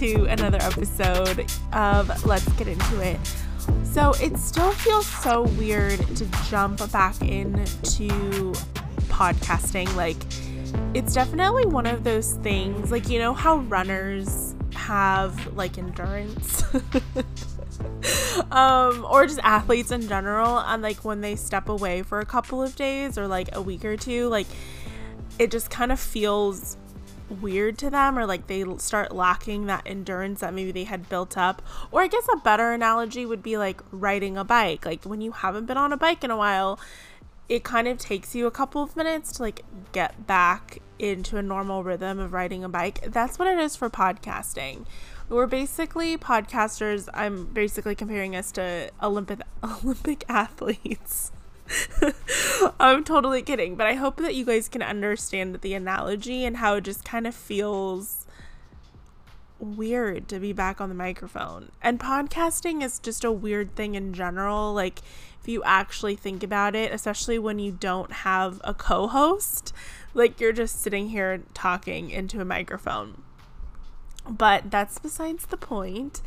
to another episode of Let's Get Into It. So, it still feels so weird to jump back into podcasting. Like, it's definitely one of those things, like, you know, how runners have like endurance. um, or just athletes in general, and like when they step away for a couple of days or like a week or two, like it just kind of feels weird to them or like they start lacking that endurance that maybe they had built up or i guess a better analogy would be like riding a bike like when you haven't been on a bike in a while it kind of takes you a couple of minutes to like get back into a normal rhythm of riding a bike that's what it is for podcasting we're basically podcasters. I'm basically comparing us to Olympic Olympic athletes. I'm totally kidding, but I hope that you guys can understand the analogy and how it just kind of feels weird to be back on the microphone. And podcasting is just a weird thing in general. Like, if you actually think about it, especially when you don't have a co host, like you're just sitting here talking into a microphone but that's besides the point.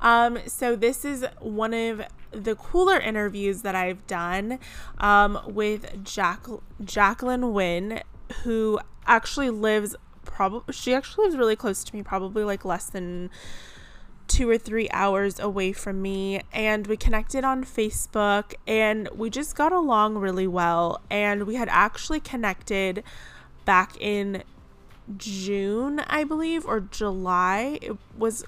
Um, so this is one of the cooler interviews that I've done um, with Jack- Jacqueline Wynn, who actually lives probably she actually lives really close to me, probably like less than two or three hours away from me and we connected on Facebook and we just got along really well and we had actually connected back in June, I believe, or July. It was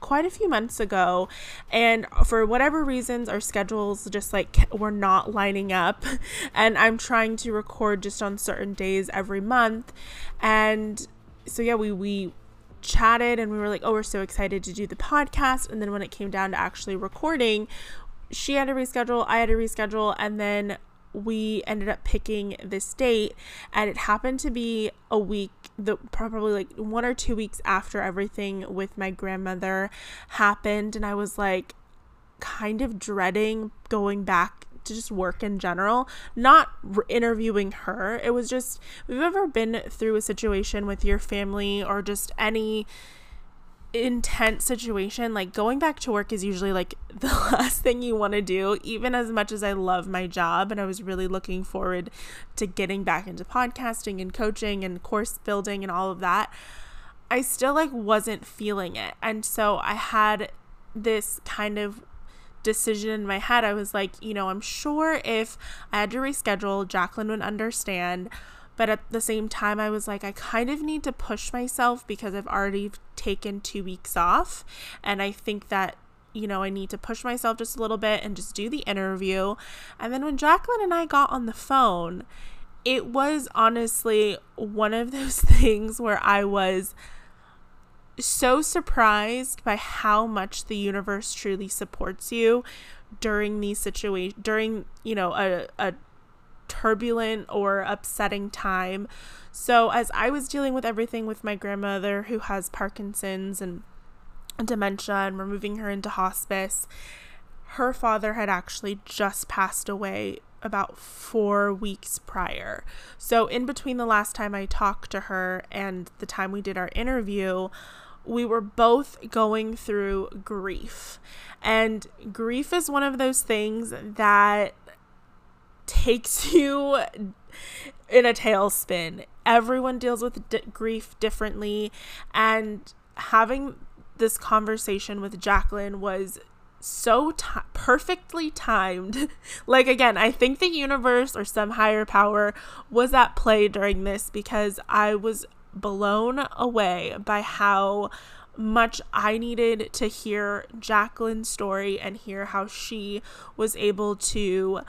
quite a few months ago and for whatever reasons our schedules just like were not lining up and I'm trying to record just on certain days every month and so yeah we we chatted and we were like oh we're so excited to do the podcast and then when it came down to actually recording she had to reschedule I had to reschedule and then we ended up picking this date and it happened to be a week the probably like one or two weeks after everything with my grandmother happened and I was like kind of dreading going back to just work in general, not re- interviewing her. It was just, we've ever been through a situation with your family or just any intense situation, like going back to work is usually like the last thing you want to do, even as much as I love my job. And I was really looking forward to getting back into podcasting and coaching and course building and all of that. I still like wasn't feeling it. And so I had this kind of decision in my head. I was like, you know, I'm sure if I had to reschedule, Jacqueline would understand. But at the same time, I was like, I kind of need to push myself because I've already taken two weeks off. And I think that, you know, I need to push myself just a little bit and just do the interview. And then when Jacqueline and I got on the phone, it was honestly one of those things where I was so surprised by how much the universe truly supports you during these situations during you know a, a turbulent or upsetting time. So, as I was dealing with everything with my grandmother who has Parkinson's and dementia, and we're moving her into hospice, her father had actually just passed away about four weeks prior. So, in between the last time I talked to her and the time we did our interview, we were both going through grief. And grief is one of those things that takes you in a tailspin. Everyone deals with d- grief differently, and having this conversation with Jacqueline was so t- perfectly timed. like, again, I think the universe or some higher power was at play during this because I was blown away by how much I needed to hear Jacqueline's story and hear how she was able to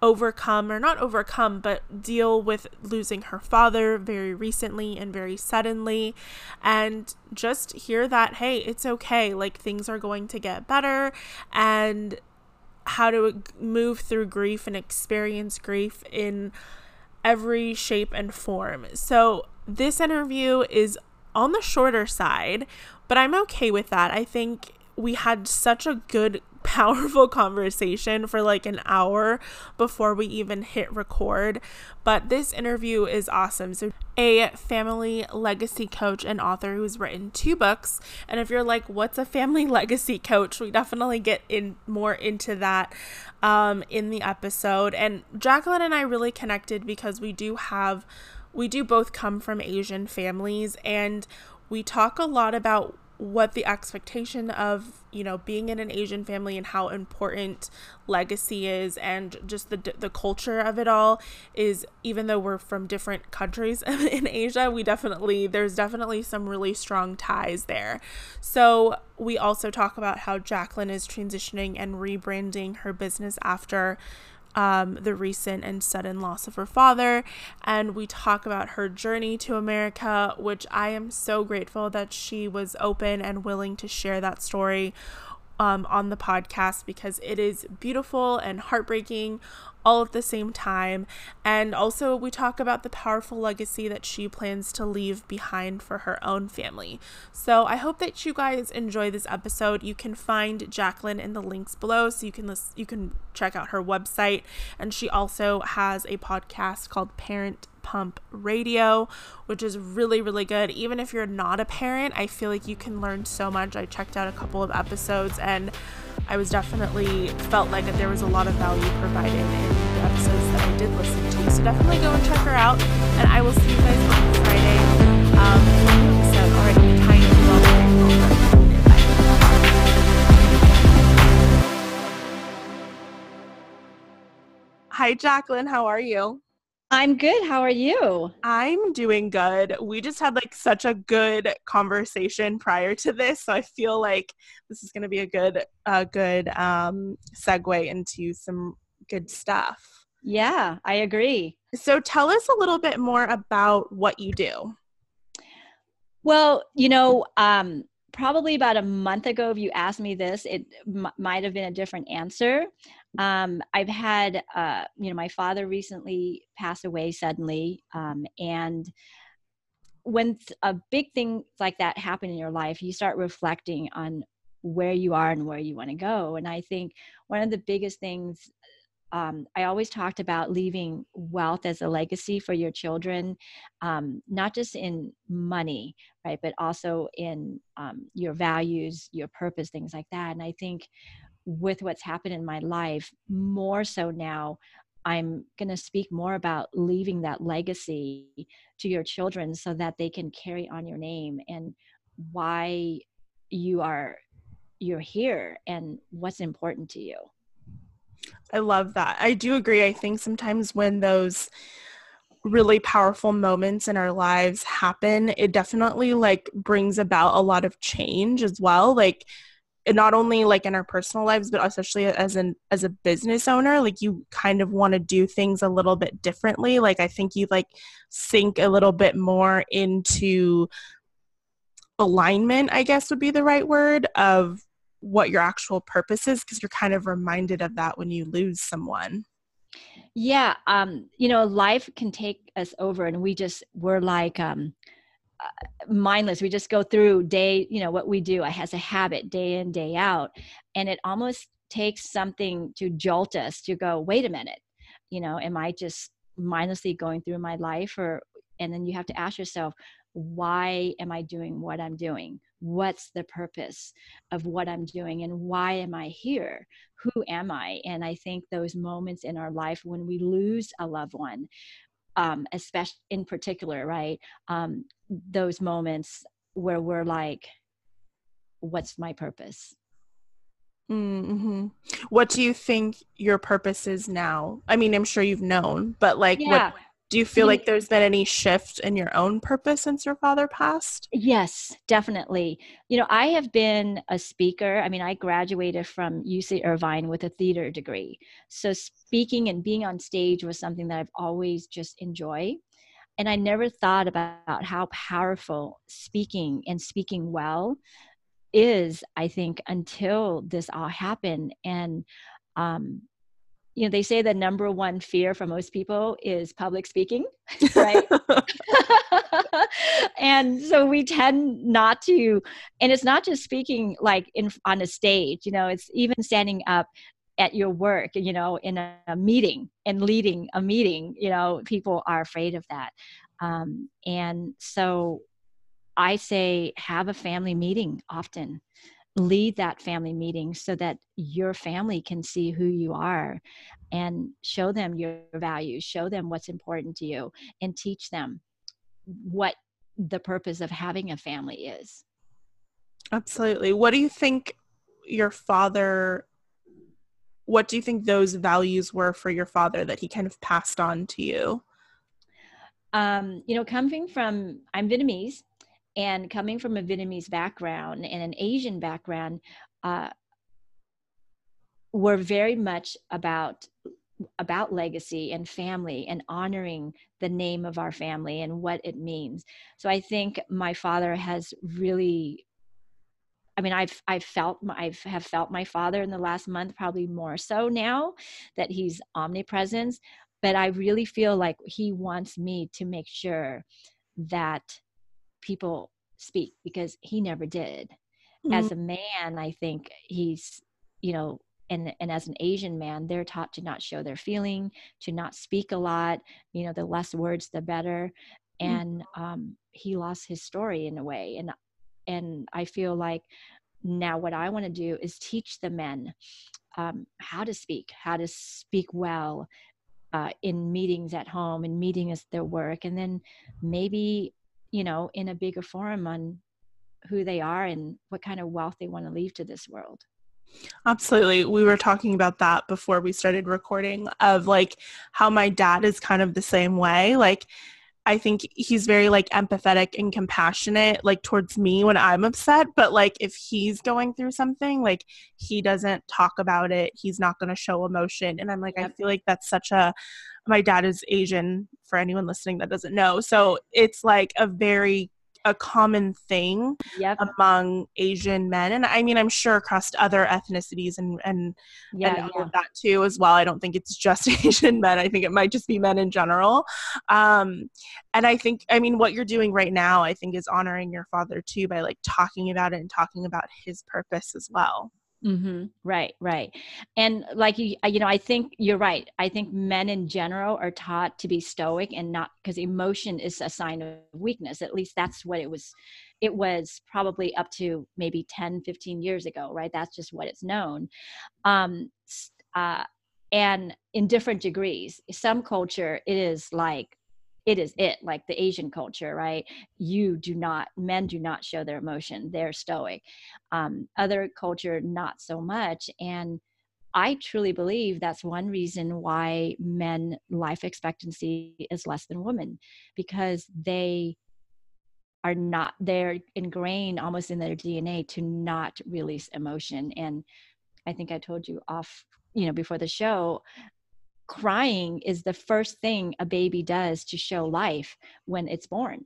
overcome or not overcome but deal with losing her father very recently and very suddenly. And just hear that hey it's okay like things are going to get better. And how to move through grief and experience grief in every shape and form. So this interview is on the shorter side but I'm okay with that. I think we had such a good powerful conversation for like an hour before we even hit record. But this interview is awesome. So, a family legacy coach and author who's written two books. And if you're like, what's a family legacy coach? We definitely get in more into that um, in the episode. And Jacqueline and I really connected because we do have, we do both come from Asian families and we talk a lot about what the expectation of you know being in an asian family and how important legacy is and just the the culture of it all is even though we're from different countries in asia we definitely there's definitely some really strong ties there. So we also talk about how jacqueline is transitioning and rebranding her business after um, the recent and sudden loss of her father. And we talk about her journey to America, which I am so grateful that she was open and willing to share that story um, on the podcast because it is beautiful and heartbreaking all at the same time. And also, we talk about the powerful legacy that she plans to leave behind for her own family. So, I hope that you guys enjoy this episode. You can find Jacqueline in the links below, so you can listen, you can check out her website. And she also has a podcast called Parent Pump Radio, which is really, really good. Even if you're not a parent, I feel like you can learn so much. I checked out a couple of episodes and I was definitely felt like there was a lot of value provided in the episodes that I did listen to. So definitely go and check her out. And I will see you guys on Friday. Um, Hi, Jacqueline. How are you? I'm good. How are you? I'm doing good. We just had like such a good conversation prior to this, so I feel like this is going to be a good a good um segue into some good stuff. Yeah, I agree. So tell us a little bit more about what you do. Well, you know, um probably about a month ago if you asked me this, it m- might have been a different answer um, I've had, uh, you know, my father recently passed away suddenly, um, and when a big thing like that happen in your life, you start reflecting on where you are and where you want to go. And I think one of the biggest things um, I always talked about leaving wealth as a legacy for your children, um, not just in money, right, but also in um, your values, your purpose, things like that. And I think with what's happened in my life, more so now, I'm going to speak more about leaving that legacy to your children so that they can carry on your name and why you are you're here and what's important to you. I love that. I do agree. I think sometimes when those really powerful moments in our lives happen, it definitely like brings about a lot of change as well. Like not only like in our personal lives but especially as an as a business owner like you kind of want to do things a little bit differently. Like i think you like sink a little bit more into alignment i guess would be the right word of what your actual purpose is because you're kind of reminded of that when you lose someone. Yeah um you know life can take us over and we just we're like um mindless. We just go through day you know what we do. As a habit day in day out. And it almost takes something to jolt us to go wait a minute. You know am i just mindlessly going through my life? Or and then you have to ask yourself why am i doing what i'm doing? What's the purpose of what i'm doing? And why am i here? Who am i? And i think those moments in our life when we lose a loved one um, especially in particular, right? Um, those moments where we're like, what's my purpose? Mm-hmm. What do you think your purpose is now? I mean, I'm sure you've known, but like, yeah. what do you feel like there's been any shift in your own purpose since your father passed? Yes, definitely. You know, I have been a speaker. I mean, I graduated from UC Irvine with a theater degree. So speaking and being on stage was something that I've always just enjoyed. And I never thought about how powerful speaking and speaking well is, I think, until this all happened. And um, you know they say the number one fear for most people is public speaking right? And so we tend not to and it's not just speaking like in on a stage you know it's even standing up at your work you know in a, a meeting and leading a meeting you know people are afraid of that. Um, and so i say have a family meeting often lead that family meeting so that your family can see who you are and show them your values show them what's important to you and teach them what the purpose of having a family is. Absolutely. What do you think your father what do you think those values were for your father that he kind of passed on to you? Um, you know coming from i'm vietnamese and coming from a Vietnamese background and an Asian background, uh, we're very much about about legacy and family and honoring the name of our family and what it means. So I think my father has really I mean, I've I've felt I have felt my father in the last month, probably more so now that he's omnipresent. But I really feel like he wants me to make sure that people speak because he never did. Mm-hmm. As a man, I think he's, you know, and and as an Asian man, they're taught to not show their feeling, to not speak a lot. You know, the less words, the better. Mm-hmm. And um, he lost his story in a way, and and I feel like now what I want to do is teach the men um, how to speak, how to speak well, uh, in meetings at home and meetings at their work and then maybe you know in a bigger forum on who they are and what kind of wealth they want to leave to this world Absolutely. We were talking about that before we started recording of like how my dad is kind of the same way. Like I think he's very like empathetic and compassionate like towards me when I'm upset, but like if he's going through something, like he doesn't talk about it. He's not going to show emotion. And I'm like yep. I feel like that's such a my dad is Asian for anyone listening that doesn't know. So it's like a very a common thing yep. among Asian men, and I mean, I'm sure across other ethnicities and and, yeah, and all yeah. of that too as well. I don't think it's just Asian men. I think it might just be men in general. Um, and I think, I mean, what you're doing right now, I think, is honoring your father too by like talking about it and talking about his purpose as well. Mm-hmm. Right, right. And like you, you know, I think you're right. I think men in general are taught to be stoic and not because emotion is a sign of weakness. At least that's what it was. It was probably up to maybe 10, 15 years ago, right? That's just what it's known. Um, uh, and in different degrees, some culture, it is like it is it like the asian culture right? You do not men do not show their emotion they're stoic. Um, other culture not so much and i truly believe that's one reason why men life expectancy is less than women because they are not they're ingrained almost in their dna to not release emotion and i think i told you off you know before the show crying is the first thing a baby does to show life when it's born.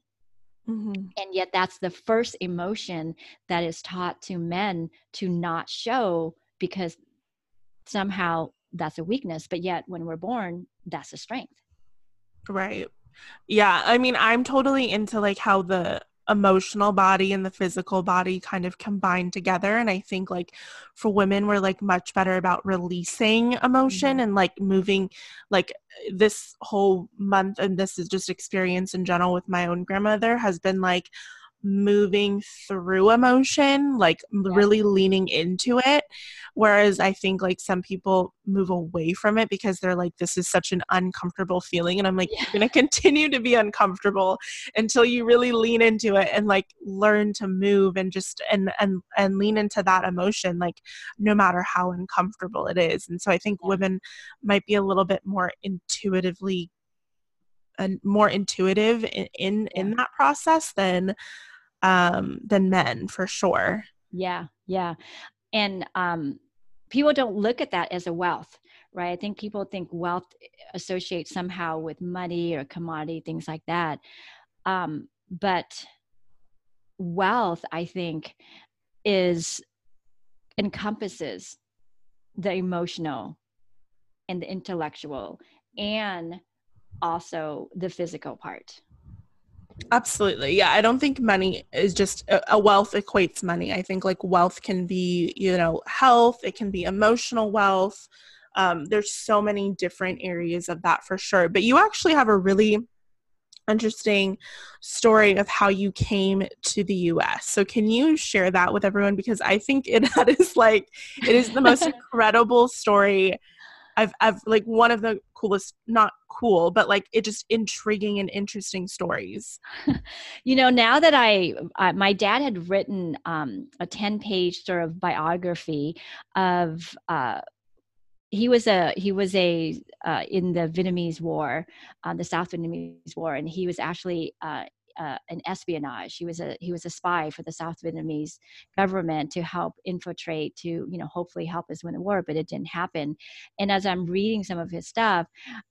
Mm-hmm. And yet, that's the first emotion that is taught to men to not show because somehow that's a weakness. But yet, when we're born, that's a strength. Right. Yeah. I mean, I'm totally into like how the emotional body and the physical body kind of combined together and i think like for women we're like much better about releasing emotion mm-hmm. and like moving like this whole month and this is just experience in general with my own grandmother has been like moving through emotion, like yeah. really leaning into it. Whereas I think like some people move away from it because they're like, this is such an uncomfortable feeling. And I'm like, yeah. you're going to continue to be uncomfortable until you really lean into it and like learn to move and just, and, and, and lean into that emotion, like no matter how uncomfortable it is. And so I think yeah. women might be a little bit more intuitively and more intuitive in in, in that process than um, than men for sure. Yeah, yeah. And um, people don't look at that as a wealth, right? I think people think wealth associates somehow with money or commodity, things like that. Um, but wealth, I think, is encompasses the emotional and the intellectual and also the physical part. Absolutely. Yeah. I don't think money is just a, a, wealth equates money. I think like wealth can be, you know, health, it can be emotional wealth. Um, there's so many different areas of that for sure. But you actually have a really interesting story of how you came to the US. So can you share that with everyone because I think it that is like it is the most incredible story I've I've like one of the coolest not cool but like it just intriguing and interesting stories. you know, now that I uh, my dad had written um a 10 page sort of biography of uh he was a he was a uh, in the Vietnamese War, uh, the South Vietnamese War, and he was actually uh, uh, an espionage. He was a he was a spy for the South Vietnamese government to help infiltrate to you know hopefully help us win the war, but it didn't happen. And as I'm reading some of his stuff,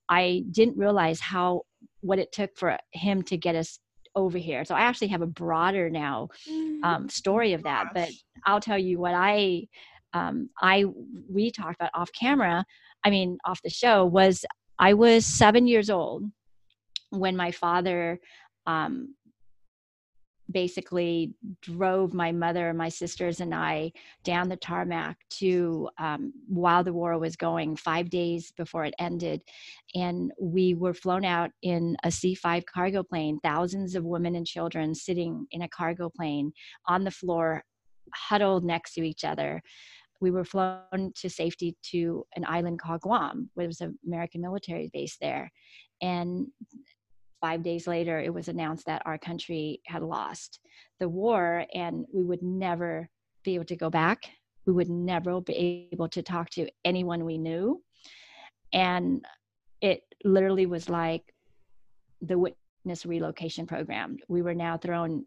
I didn't realize how what it took for him to get us over here. So I actually have a broader now mm, um, story of that. But I'll tell you what I um, I we talked about off camera, I mean off the show, was I was seven years old when my father um, basically drove my mother, my sisters, and I down the tarmac to um, while the war was going, five days before it ended. And we were flown out in a C 5 cargo plane, thousands of women and children sitting in a cargo plane on the floor, huddled next to each other we were flown to safety to an island called Guam, where there was an American military base there. And five days later, it was announced that our country had lost the war and we would never be able to go back. We would never be able to talk to anyone we knew. And it literally was like the witness relocation program. We were now thrown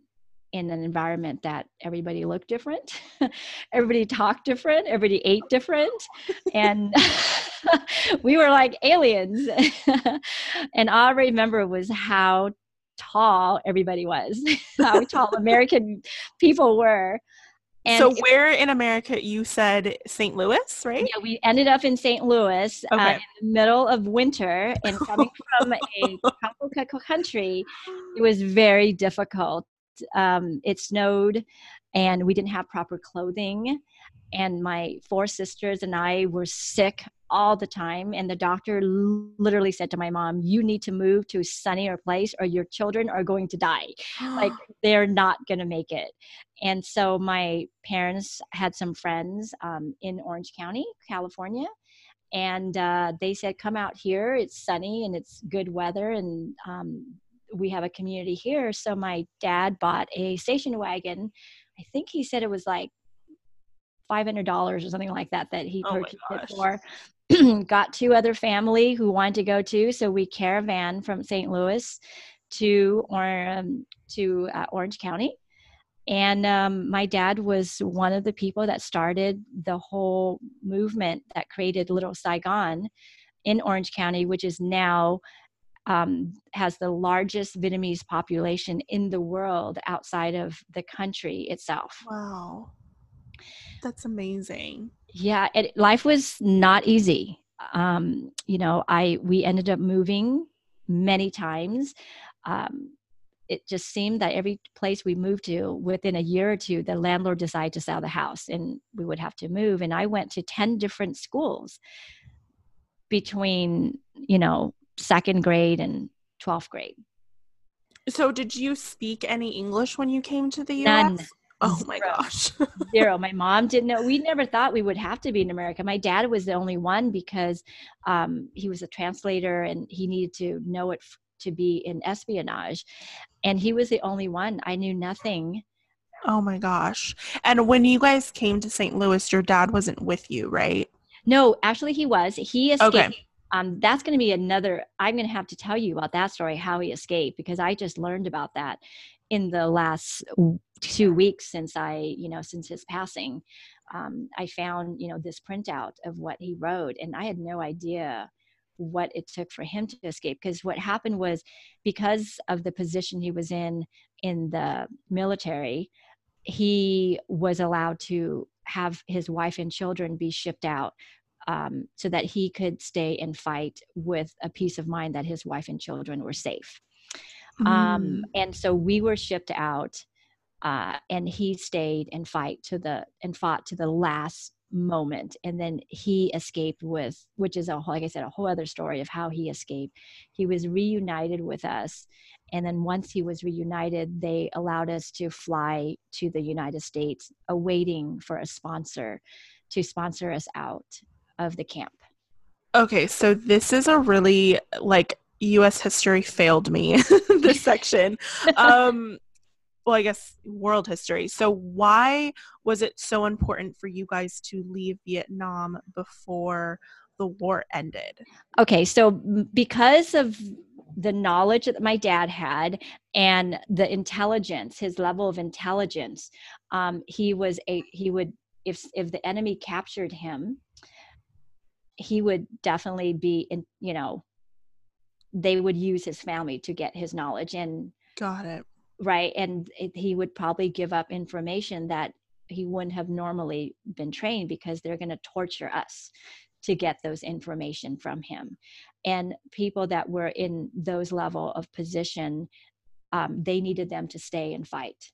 in an environment that everybody looked different, everybody talked different, everybody ate different, and we were like aliens. and all I remember was how tall everybody was, how tall American people were. And so, where in America you said St. Louis, right? Yeah, we ended up in St. Louis uh, okay. uh, in the middle of winter, and coming from a tropical country, it was very difficult um, it snowed and we didn't have proper clothing. And my four sisters and i were sick all the time. And the doctor literally said to my mom you need to move to a sunnier place or your children are going to die. Like they're not going to make it. And so my parents had some friends um, in orange county california. And uh, they said come out here. It's sunny and it's good weather and um, we have a community here. So my dad bought a station wagon. I think he said it was like five hundred dollars or something like that that he oh purchased it for. Got two other family who wanted to go too, so we caravan from St. Louis to or um, to uh, Orange County. And um, my dad was one of the people that started the whole movement that created Little Saigon in Orange County, which is now um, has the largest Vietnamese population in the world outside of the country itself. Wow. That's amazing. Yeah, it, life was not easy. Um, you know, I we ended up moving many times. Um, it just seemed that every place we moved to within a year or two the landlord decided to sell the house and we would have to move and i went to 10 different schools between you know second grade and 12th grade. So, did you speak any English when you came to the US? None. Oh my gosh. Zero. My mom didn't know. We never thought we would have to be in America. My dad was the only one because um, he was a translator and he needed to know it f- to be in espionage. And he was the only one. I knew nothing. Oh my gosh. And when you guys came to St. Louis, your dad wasn't with you, right? No, actually, he was. He escaped. Okay um, that's going to be another i'm going to have to tell you about that story how he escaped because i just learned about that in the last two weeks since i you know since his passing. Um, i found you know this printout of what he wrote and i had no idea what it took for him to escape because what happened was because of the position he was in in the military he was allowed to have his wife and children be shipped out um, so that he could stay and fight with a peace of mind that his wife and children were safe. Um, mm. Um, and so we were shipped out, uh, and he stayed and fight to the and fought to the last moment and then he escaped with which is a like i said a whole other story of how he escaped he was reunited with us and then once he was reunited they allowed us to fly to the united states awaiting for a sponsor to sponsor us out of the camp okay so this is a really like US history failed me this section. Um well, I guess world history. So, why was it so important for you guys to leave Vietnam before the war ended? Okay, so because of the knowledge that my dad had and the intelligence, his level of intelligence, um, he was a he would if if the enemy captured him, he would definitely be in you know they would use his family to get his knowledge and got it. Right and it, he would probably give up information that he wouldn't have normally been trained because they're going to torture us to get those information from him. And people that were in those level of position um, they needed them to stay and fight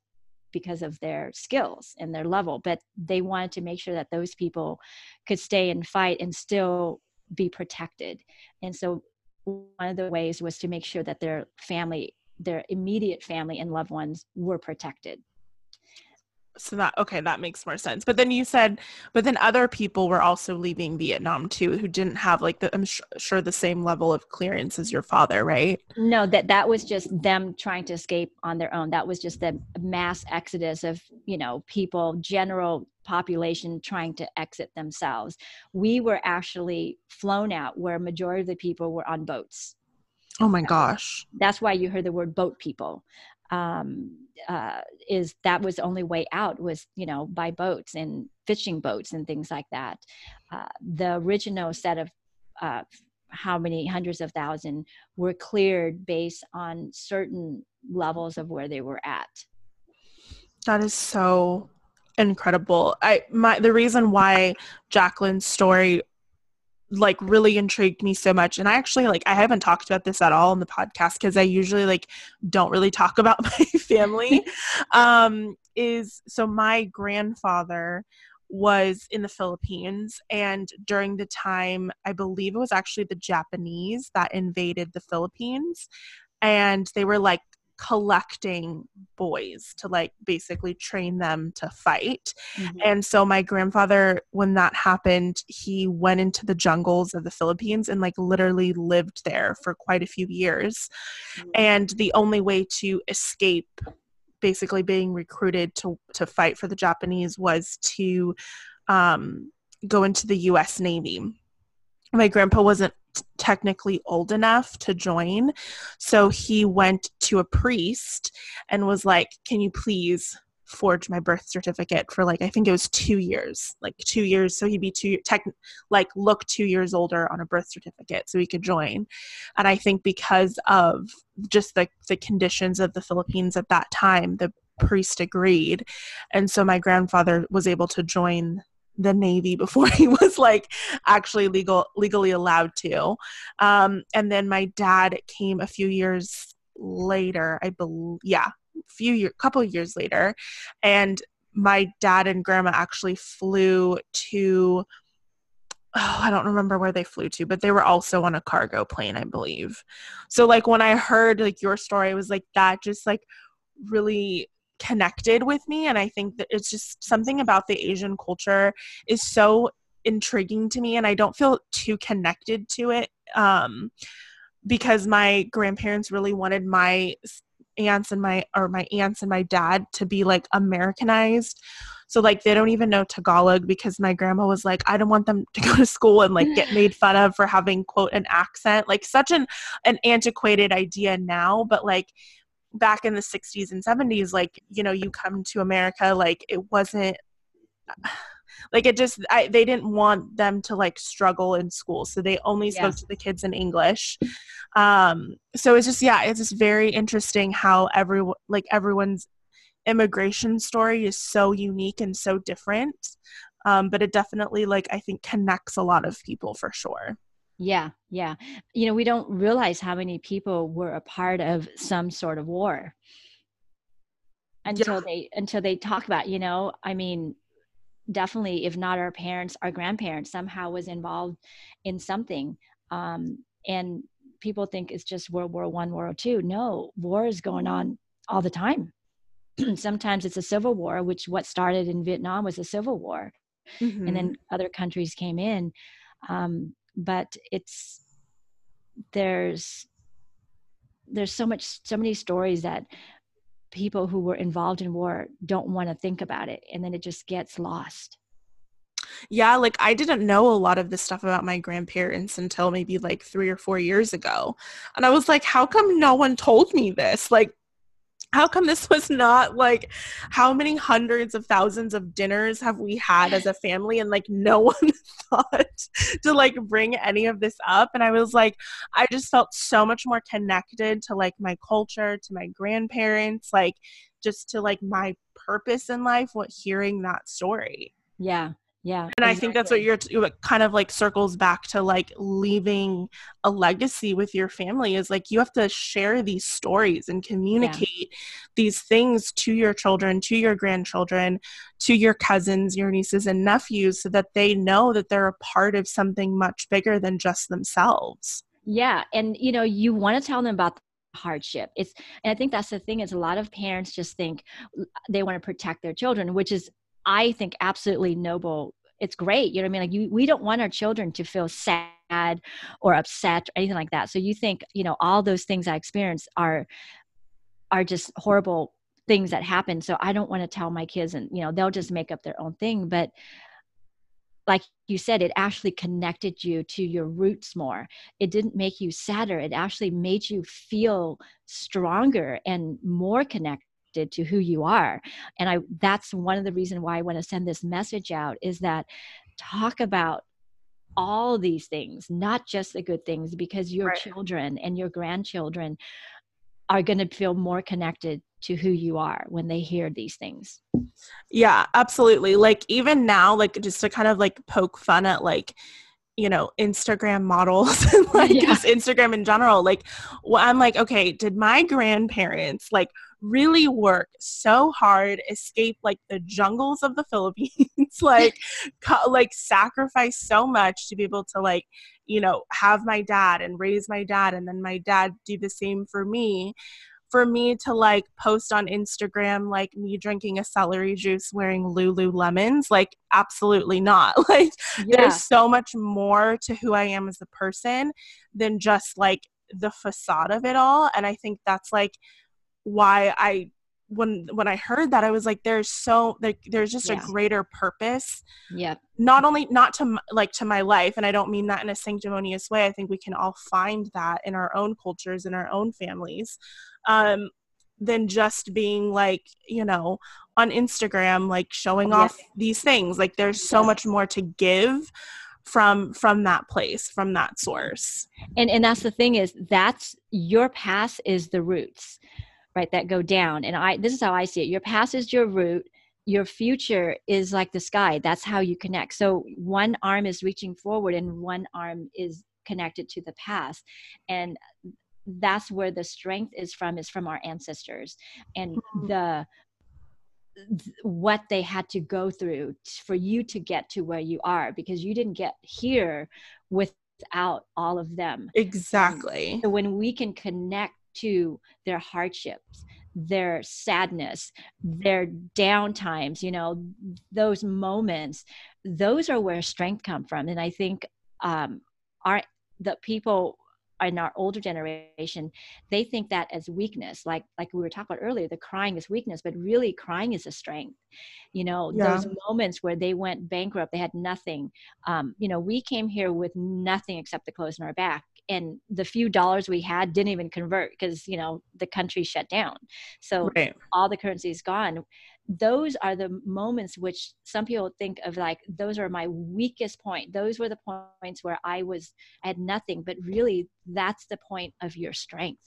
because of their skills and their level but they wanted to make sure that those people could stay and fight and still be protected. And so one of the ways was to make sure that their family their immediate family and loved ones were protected so that okay that makes more sense. But then you said but then other people were also leaving vietnam too who didn't have like the i'm sh- sure the same level of clearance as your father right? No that that was just them trying to escape on their own. That was just the mass exodus of you know people general population trying to exit themselves. We were actually flown out where majority of the people were on boats. Oh my gosh. That's why you heard the word boat people. Um, uh, is that was the only way out was you know by boats and fishing boats and things like that. Uh, the original set of uh, how many hundreds of thousand were cleared based on certain levels of where they were at. That is so incredible. I my the reason why Jacqueline's story like really intrigued me so much and i actually like i haven't talked about this at all in the podcast because i usually like don't really talk about my family. Um is so my grandfather was in the philippines and during the time i believe it was actually the japanese that invaded the philippines and they were like collecting boys to like basically train them to fight. Mm-hmm. And so my grandfather when that happened, he went into the jungles of the Philippines and like literally lived there for quite a few years. Mm-hmm. And the only way to escape basically being recruited to to fight for the Japanese was to um, go into the US Navy. My grandpa wasn't technically old enough to join. So he went to a priest and was like, Can you please forge my birth certificate for like I think it was two years, like two years. So he'd be two tech like look two years older on a birth certificate so he could join. And I think because of just the the conditions of the Philippines at that time, the priest agreed. And so my grandfather was able to join the Navy before he was like actually legal legally allowed to. Um, and then my dad came a few years later, I believe. Yeah, a few year, couple years later, and my dad and grandma actually flew to. Oh, I don't remember where they flew to, but they were also on a cargo plane, I believe. So like when I heard like your story, I was like that just like really connected with me. And i think that it's just something about the asian culture is so intriguing to me and i don't feel too connected to it um, because my grandparents really wanted my aunts and my or my aunts and my dad to be like americanized. So like they don't even know tagalog because my grandma was like i don't want them to go to school and like get made fun of for having quote an accent. Like such an an antiquated idea now but like back in the 60s and 70s like you know you come to america like it wasn't like it just I, they didn't want them to like struggle in school so they only spoke yeah. to the kids in english. Um so it's just yeah it's just very interesting how everyone like everyone's immigration story is so unique and so different. Um, but it definitely like i think connects a lot of people for sure yeah yeah you know we don't realize how many people were a part of some sort of war until yeah. they until they talk about you know i mean definitely if not our parents our grandparents somehow was involved in something um, and people think it's just world war one world war two no war is going on all the time sometimes it's a civil war which what started in vietnam was a civil war mm-hmm. and then other countries came in um, but it's there's there's so much so many stories that people who were involved in war don't want to think about it and then it just gets lost. Yeah like i didn't know a lot of this stuff about my grandparents until maybe like three or four years ago. And i was like how come no one told me this? Like how come this was not like how many hundreds of thousands of dinners have we had as a family? And like no one thought to like bring any of this up. And i was like i just felt so much more connected to like my culture to my grandparents like just to like my purpose in life what hearing that story. Yeah yeah and exactly. i think that's what you're what kind of like circles back to like leaving a legacy with your family is like you have to share these stories and communicate yeah. these things to your children to your grandchildren to your cousins your nieces and nephews so that they know that they're a part of something much bigger than just themselves yeah and you know you want to tell them about the hardship it's and i think that's the thing is a lot of parents just think they want to protect their children which is I think absolutely noble. It's great. You know what I mean? Like you, we don't want our children to feel sad or upset or anything like that. So you think, you know, all those things I experienced are, are just horrible things that happen. So I don't want to tell my kids and, you know, they'll just make up their own thing. But like you said, it actually connected you to your roots more. It didn't make you sadder. It actually made you feel stronger and more connected to who you are and i that's one of the reasons why i want to send this message out is that talk about all these things not just the good things because your right. children and your grandchildren are going to feel more connected to who you are when they hear these things yeah absolutely like even now like just to kind of like poke fun at like you know instagram models and like yeah. just instagram in general like well, i'm like okay did my grandparents like really work so hard, escape like the jungles of the Philippines, like co- like sacrifice so much to be able to like, you know, have my dad and raise my dad and then my dad do the same for me for me to like post on Instagram like me drinking a celery juice wearing Lululemons, like absolutely not. Like yeah. there's so much more to who I am as a person than just like the facade of it all. And I think that's like why I when when I heard that I was like there's so like there's just yeah. a greater purpose. Yeah. Not only not to like to my life and I don't mean that in a sanctimonious way. I think we can all find that in our own cultures in our own families. Um than just being like, you know, on Instagram like showing off these things. Like there's so much more to give from from that place from that source and and that's the thing is that's your past is the roots right that go down. And i this is how i see it. Your past is your root. Your future is like the sky. That's how you connect. So one arm is reaching forward and one arm is connected to the past. And that's where the strength is from is from our ancestors. And mm-hmm. the what they had to go through for you to get to where you are because you didn't get here without all of them. Exactly. So when we can connect to their hardships their sadness their down times you know those moments those are where strength come from. And i think um our the people in our older generation they think that as weakness like like we were talking about earlier the crying is weakness but really crying is a strength. You know yeah. those moments where they went bankrupt they had nothing. Um, you know we came here with nothing except the clothes on our back and the few dollars we had didn't even convert because you know the country shut down. So right. all the currency is gone. Those are the moments which some people think of like those are my weakest point. Those were the points where i was i had nothing but really that's the point of your strength.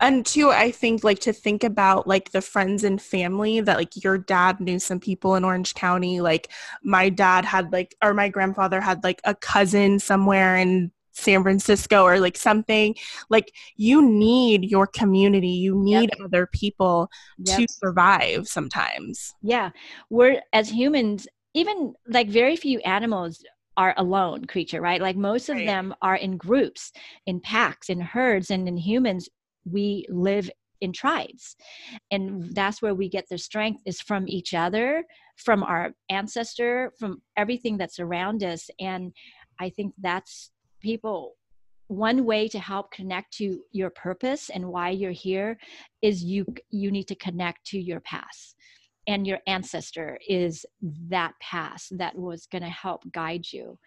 And two i think like to think about like the friends and family that like your dad knew some people in orange county like my dad had like or my grandfather had like a cousin somewhere in san francisco or like something like you need your community you need yep. other people yep. to survive sometimes yeah we're as humans even like very few animals are alone creature right like most of right. them are in groups in packs in herds and in humans we live in tribes and that's where we get the strength is from each other from our ancestor from everything that's around us and i think that's people one way to help connect to your purpose and why you're here is you you need to connect to your past and your ancestor is that past that was going to help guide you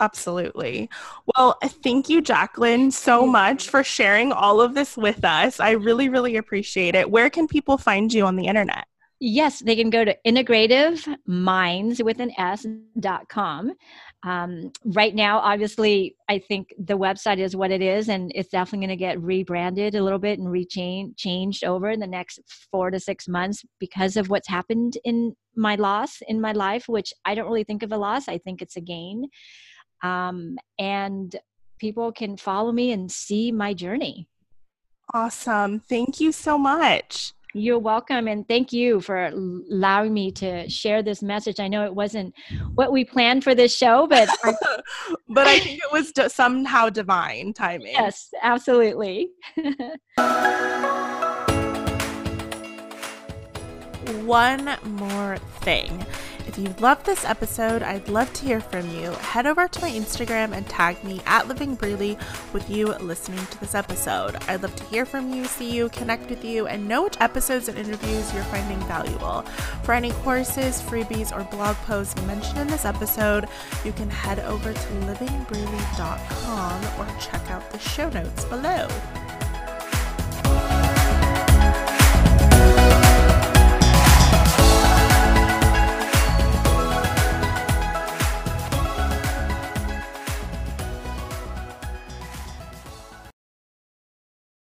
Absolutely. Well, thank you, Jacqueline, so much for sharing all of this with us. I really, really appreciate it. Where can people find you on the internet? Yes, they can go to integrative minds with an S dot com. Um, right now, obviously, I think the website is what it is, and it's definitely going to get rebranded a little bit and rechange changed over in the next four to six months because of what's happened in my loss in my life, which I don't really think of a loss. I think it's a gain um, and people can follow me and see my journey. Awesome. Thank you so much. You're welcome. And thank you for allowing me to share this message. I know it wasn't what we planned for this show, but I, but I think it was somehow divine timing. Yes, absolutely. One more thing. If you loved this episode, I'd love to hear from you. Head over to my Instagram and tag me at Living Breely with you listening to this episode. I'd love to hear from you, see you, connect with you, and know which episodes and interviews you're finding valuable. For any courses, freebies, or blog posts mentioned in this episode, you can head over to livingbreely.com or check out the show notes below.